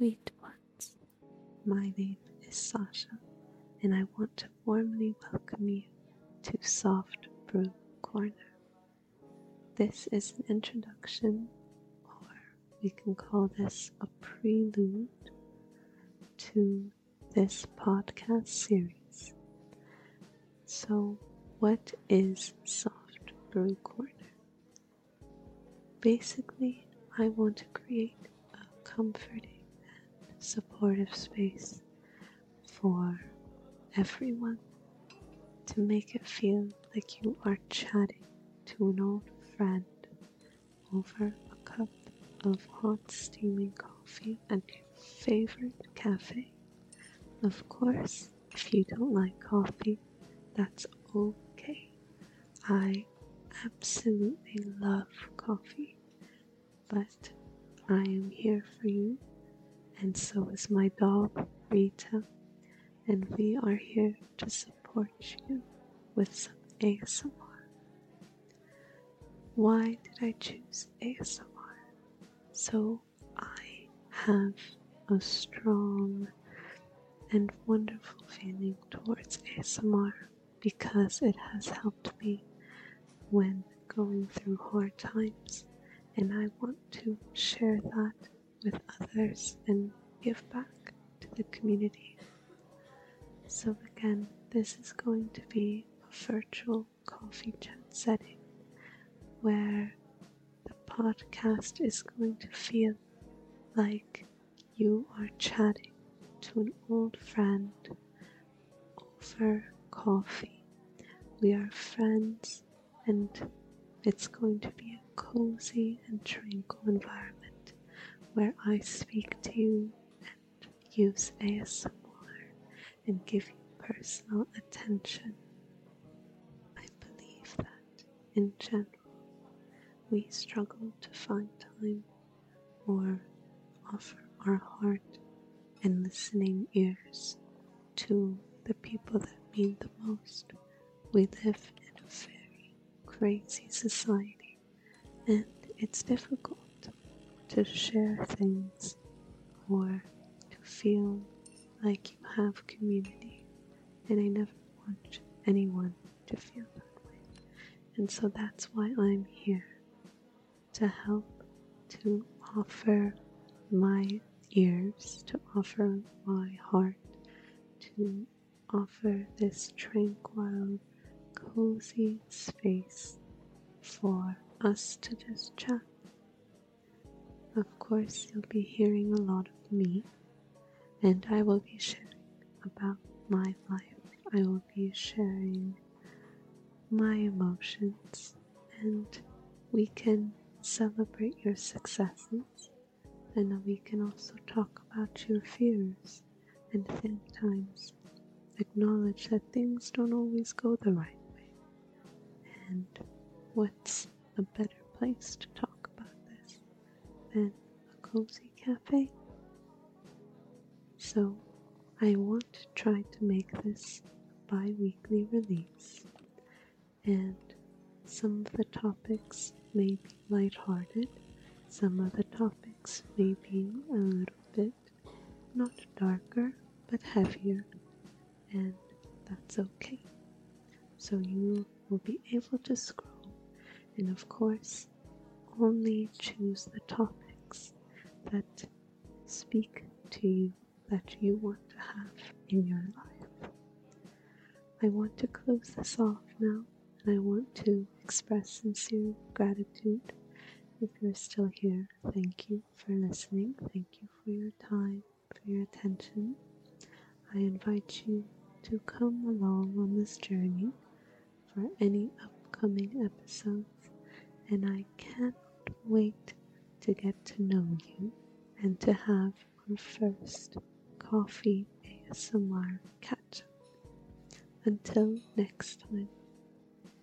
sweet ones. My name is Sasha, and I want to warmly welcome you to Soft Brew Corner. This is an introduction, or we can call this a prelude to this podcast series. So, what is Soft Brew Corner? Basically, I want to create a comforting supportive space for everyone to make it feel like you are chatting to an old friend over a cup of hot steaming coffee at your favorite cafe. Of course, if you don't like coffee, that's okay. I absolutely love coffee, but I am here for you, and so is my dog Rita, and we are here to support you with some ASMR. Why did I choose ASMR? So I have a strong and wonderful feeling towards ASMR because it has helped me when going through hard times, and I want to share that with others and give back to the community. So, again, this is going to be a virtual coffee chat setting where the podcast is going to feel like you are chatting to an old friend over coffee. We are friends, and it's going to be a cozy and tranquil environment where I speak to you and use ASMR and give you personal attention. I believe that in general we struggle to find time or offer our heart and listening ears to the people that mean the most. We live in a very crazy society, and it's difficult to share things or to feel like you have community. And I never want anyone to feel that way. And so that's why I'm here to help to offer my ears, to offer my heart, to offer this tranquil, cozy space for us to just chat. Of course, you'll be hearing a lot of me, and I will be sharing about my life. I will be sharing my emotions, and we can celebrate your successes, and we can also talk about your fears and sometimes acknowledge that things don't always go the right way. And what's a better place to talk than a cozy cafe? So, I want to try to make this bi weekly release, and some of the topics may be lighthearted, some of the topics may be a little bit not darker but heavier, and that's okay. So you will be able to scroll, and of course, only choose the topics that speak to you that you want to have in your life. I want to close this off now, and I want to express sincere gratitude. If you're still here, thank you for listening. Thank you for your time, for your attention. I invite you to come along on this journey for any upcoming episodes, and I cannot wait to get to know you and to have our first coffee ASMR catch up. Until next time,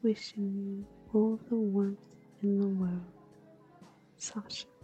wishing you all the warmth in the world. Sasha.